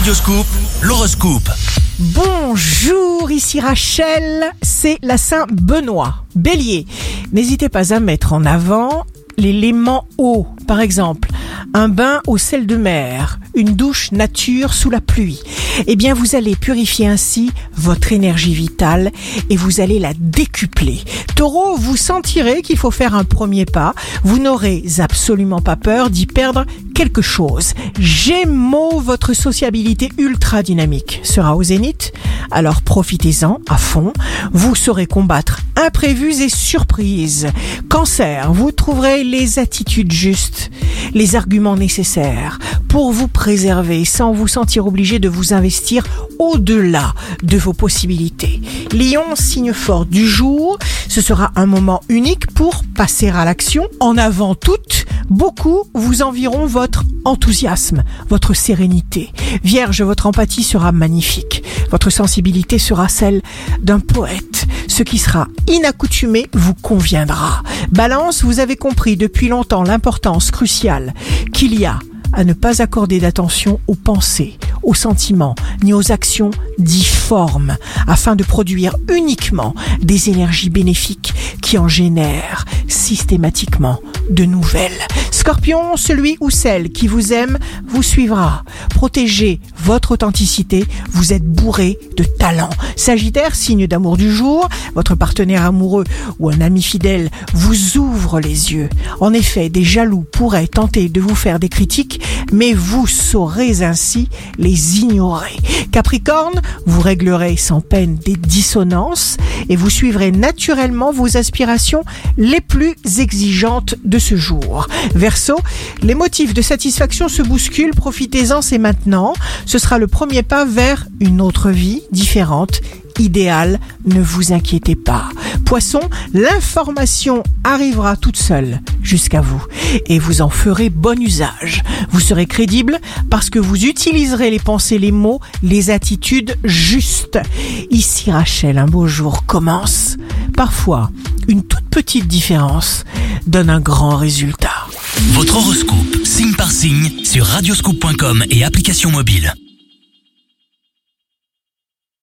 Radioscoop, l'horoscope. Bonjour, ici Rachel, c'est la Saint Benoît. Bélier, n'hésitez pas à mettre en avant l'élément eau, par exemple un bain au sel de mer, une douche nature sous la pluie. Eh bien, vous allez purifier ainsi votre énergie vitale et vous allez la décupler. Taureau, vous sentirez qu'il faut faire un premier pas. Vous n'aurez absolument pas peur d'y perdre quelque chose. Gémeaux, votre sociabilité ultra dynamique sera au zénith. Alors profitez-en à fond. Vous saurez combattre imprévus et surprises. Cancer, vous trouverez les attitudes justes, les arguments nécessaires pour vous préserver sans vous sentir obligé de vous investir au-delà de vos possibilités. Lion, signe fort du jour, ce sera un moment unique pour passer à l'action. En avant toute, beaucoup vous envieront votre enthousiasme, votre sérénité. Vierge, votre empathie sera magnifique. Votre sensibilité sera celle d'un poète. Ce qui sera inaccoutumé vous conviendra. Balance, vous avez compris depuis longtemps l'importance cruciale qu'il y a à ne pas accorder d'attention aux pensées, aux sentiments, ni aux actions difformes, afin de produire uniquement des énergies bénéfiques qui en génèrent systématiquement de nouvelles. Scorpion, celui ou celle qui vous aime vous suivra. Protégez votre authenticité, vous êtes bourré de talent. Sagittaire, signe d'amour du jour, votre partenaire amoureux ou un ami fidèle vous ouvre les yeux. En effet, des jaloux pourraient tenter de vous faire des critiques, mais vous saurez ainsi les ignorer. Capricorne, vous réglerez sans peine des dissonances et vous suivrez naturellement vos aspirations les plus exigeantes de ce jour. Verseau, les motifs de satisfaction se bousculent, profitez-en, c'est maintenant. Ce sera le premier pas vers une autre vie différente idéale, ne vous inquiétez pas. Poisson, l'information arrivera toute seule jusqu'à vous et vous en ferez bon usage. Vous serez crédible parce que vous utiliserez les pensées, les mots, les attitudes justes. Ici Rachel, un beau jour commence. Parfois, une toute petite différence donne un grand résultat. Votre horoscope, signe par signe, sur radioscoop.com et application mobile.